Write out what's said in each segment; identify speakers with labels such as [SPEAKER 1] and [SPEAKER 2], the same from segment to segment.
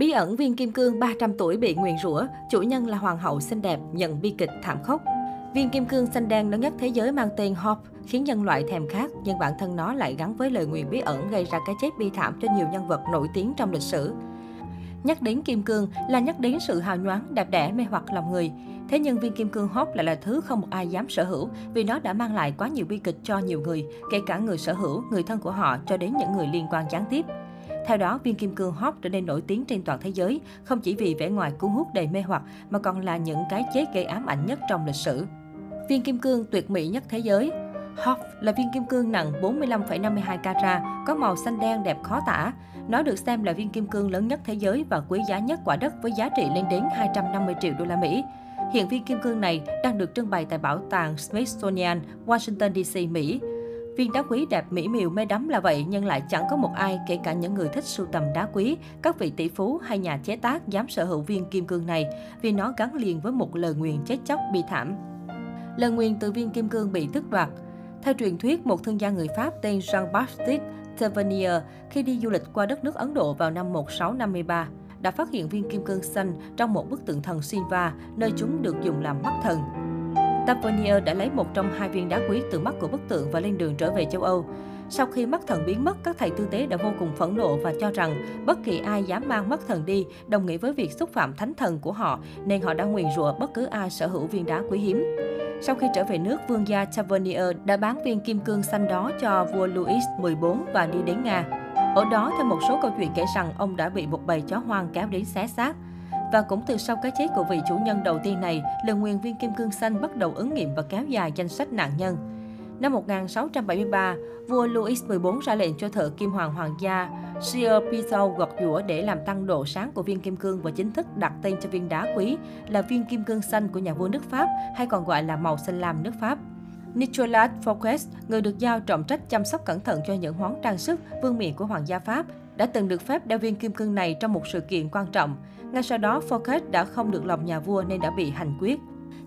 [SPEAKER 1] Bí ẩn viên kim cương 300 tuổi bị nguyền rủa, chủ nhân là hoàng hậu xinh đẹp, nhận bi kịch thảm khốc. Viên kim cương xanh đen lớn nhất thế giới mang tên Hope khiến nhân loại thèm khát, nhưng bản thân nó lại gắn với lời nguyền bí ẩn gây ra cái chết bi thảm cho nhiều nhân vật nổi tiếng trong lịch sử. Nhắc đến kim cương là nhắc đến sự hào nhoáng, đẹp đẽ, mê hoặc lòng người. Thế nhưng viên kim cương hot lại là thứ không một ai dám sở hữu vì nó đã mang lại quá nhiều bi kịch cho nhiều người, kể cả người sở hữu, người thân của họ cho đến những người liên quan gián tiếp. Theo đó, viên kim cương hot trở nên nổi tiếng trên toàn thế giới, không chỉ vì vẻ ngoài cuốn hút đầy mê hoặc mà còn là những cái chết gây ám ảnh nhất trong lịch sử. Viên kim cương tuyệt mỹ nhất thế giới Hoff là viên kim cương nặng 45,52 carat, có màu xanh đen đẹp khó tả. Nó được xem là viên kim cương lớn nhất thế giới và quý giá nhất quả đất với giá trị lên đến 250 triệu đô la Mỹ. Hiện viên kim cương này đang được trưng bày tại bảo tàng Smithsonian, Washington DC, Mỹ. Viên đá quý đẹp mỹ miều mê đắm là vậy nhưng lại chẳng có một ai, kể cả những người thích sưu tầm đá quý, các vị tỷ phú hay nhà chế tác dám sở hữu viên kim cương này vì nó gắn liền với một lời nguyền chết chóc bi thảm. Lời nguyền từ viên kim cương bị tước đoạt. Theo truyền thuyết, một thương gia người Pháp tên Jean-Baptiste Tavernier khi đi du lịch qua đất nước Ấn Độ vào năm 1653 đã phát hiện viên kim cương xanh trong một bức tượng thần Shiva, nơi chúng được dùng làm mắt thần. Tavernier đã lấy một trong hai viên đá quý từ mắt của bức tượng và lên đường trở về châu Âu. Sau khi mắt thần biến mất, các thầy tư tế đã vô cùng phẫn nộ và cho rằng bất kỳ ai dám mang mắt thần đi đồng nghĩa với việc xúc phạm thánh thần của họ, nên họ đã nguyền rủa bất cứ ai sở hữu viên đá quý hiếm. Sau khi trở về nước, vương gia Tavernier đã bán viên kim cương xanh đó cho vua Louis XIV và đi đến Nga. Ở đó, theo một số câu chuyện kể rằng ông đã bị một bầy chó hoang kéo đến xé xác. Và cũng từ sau cái chết của vị chủ nhân đầu tiên này, lời nguyền viên kim cương xanh bắt đầu ứng nghiệm và kéo dài danh sách nạn nhân. Năm 1673, vua Louis XIV ra lệnh cho thợ kim hoàng hoàng gia Sir Peter gọt giũa để làm tăng độ sáng của viên kim cương và chính thức đặt tên cho viên đá quý là viên kim cương xanh của nhà vua nước Pháp hay còn gọi là màu xanh lam nước Pháp. Nicolas Fouquet, người được giao trọng trách chăm sóc cẩn thận cho những món trang sức vương miện của hoàng gia Pháp, đã từng được phép đeo viên kim cương này trong một sự kiện quan trọng. Ngay sau đó, Fouquet đã không được lòng nhà vua nên đã bị hành quyết.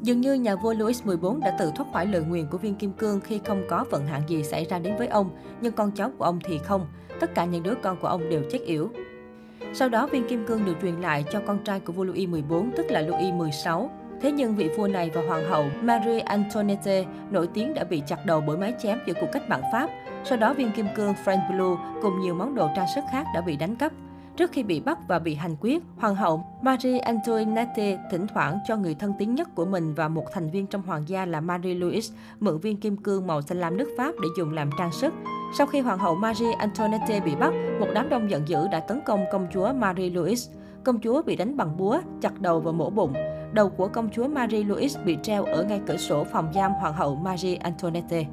[SPEAKER 1] Dường như nhà vua Louis XIV đã tự thoát khỏi lời nguyền của viên kim cương khi không có vận hạn gì xảy ra đến với ông, nhưng con cháu của ông thì không. Tất cả những đứa con của ông đều chết yểu. Sau đó, viên kim cương được truyền lại cho con trai của vua Louis XIV, tức là Louis XVI. Thế nhưng vị vua này và hoàng hậu Marie Antoinette nổi tiếng đã bị chặt đầu bởi máy chém giữa cuộc cách mạng Pháp. Sau đó, viên kim cương Frank Blue cùng nhiều món đồ trang sức khác đã bị đánh cắp. Trước khi bị bắt và bị hành quyết, Hoàng hậu Marie Antoinette thỉnh thoảng cho người thân tín nhất của mình và một thành viên trong hoàng gia là Marie Louise mượn viên kim cương màu xanh lam nước Pháp để dùng làm trang sức. Sau khi Hoàng hậu Marie Antoinette bị bắt, một đám đông giận dữ đã tấn công công chúa Marie Louise. Công chúa bị đánh bằng búa, chặt đầu và mổ bụng. Đầu của công chúa Marie Louise bị treo ở ngay cửa sổ phòng giam Hoàng hậu Marie Antoinette.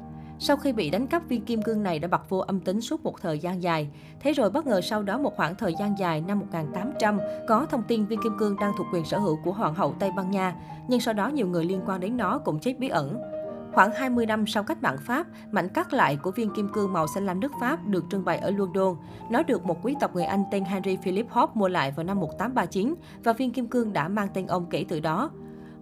[SPEAKER 1] Sau khi bị đánh cắp viên kim cương này đã bật vô âm tính suốt một thời gian dài. Thế rồi bất ngờ sau đó một khoảng thời gian dài năm 1800 có thông tin viên kim cương đang thuộc quyền sở hữu của Hoàng hậu Tây Ban Nha, nhưng sau đó nhiều người liên quan đến nó cũng chết bí ẩn. Khoảng 20 năm sau cách mạng Pháp, mảnh cắt lại của viên kim cương màu xanh lam nước Pháp được trưng bày ở London. Nó được một quý tộc người Anh tên Henry Philip Hope mua lại vào năm 1839 và viên kim cương đã mang tên ông kể từ đó.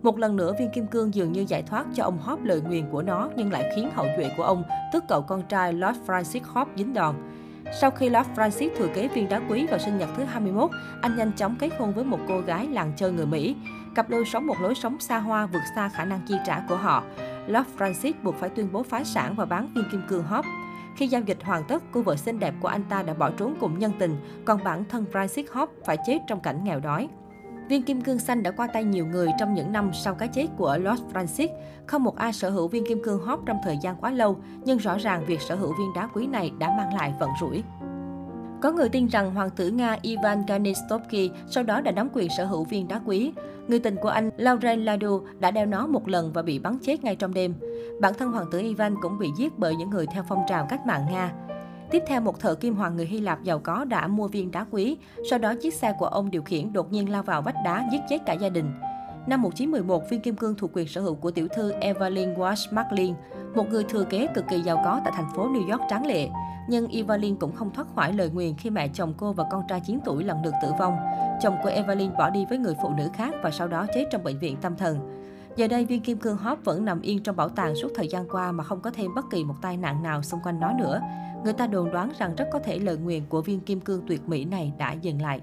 [SPEAKER 1] Một lần nữa, viên kim cương dường như giải thoát cho ông Hop lời nguyền của nó nhưng lại khiến hậu duệ của ông, tức cậu con trai Lord Francis Hop dính đòn. Sau khi Lord Francis thừa kế viên đá quý vào sinh nhật thứ 21, anh nhanh chóng kết hôn với một cô gái làng chơi người Mỹ. Cặp đôi sống một lối sống xa hoa vượt xa khả năng chi trả của họ. Lord Francis buộc phải tuyên bố phá sản và bán viên kim cương Hop. Khi giao dịch hoàn tất, cô vợ xinh đẹp của anh ta đã bỏ trốn cùng nhân tình, còn bản thân Francis Hop phải chết trong cảnh nghèo đói. Viên kim cương xanh đã qua tay nhiều người trong những năm sau cái chết của Lord Francis. Không một ai sở hữu viên kim cương hot trong thời gian quá lâu, nhưng rõ ràng việc sở hữu viên đá quý này đã mang lại vận rủi. Có người tin rằng hoàng tử Nga Ivan Kanistovsky sau đó đã nắm quyền sở hữu viên đá quý. Người tình của anh, Lauren Ladu, đã đeo nó một lần và bị bắn chết ngay trong đêm. Bản thân hoàng tử Ivan cũng bị giết bởi những người theo phong trào cách mạng Nga. Tiếp theo, một thợ kim hoàng người Hy Lạp giàu có đã mua viên đá quý. Sau đó, chiếc xe của ông điều khiển đột nhiên lao vào vách đá, giết chết cả gia đình. Năm 1911, viên kim cương thuộc quyền sở hữu của tiểu thư Evelyn Wash McLean, một người thừa kế cực kỳ giàu có tại thành phố New York tráng lệ. Nhưng Evelyn cũng không thoát khỏi lời nguyền khi mẹ chồng cô và con trai 9 tuổi lần lượt tử vong. Chồng của Evelyn bỏ đi với người phụ nữ khác và sau đó chết trong bệnh viện tâm thần. Giờ đây, viên kim cương hot vẫn nằm yên trong bảo tàng suốt thời gian qua mà không có thêm bất kỳ một tai nạn nào xung quanh nó nữa. Người ta đồn đoán rằng rất có thể lời nguyền của viên kim cương tuyệt mỹ này đã dừng lại.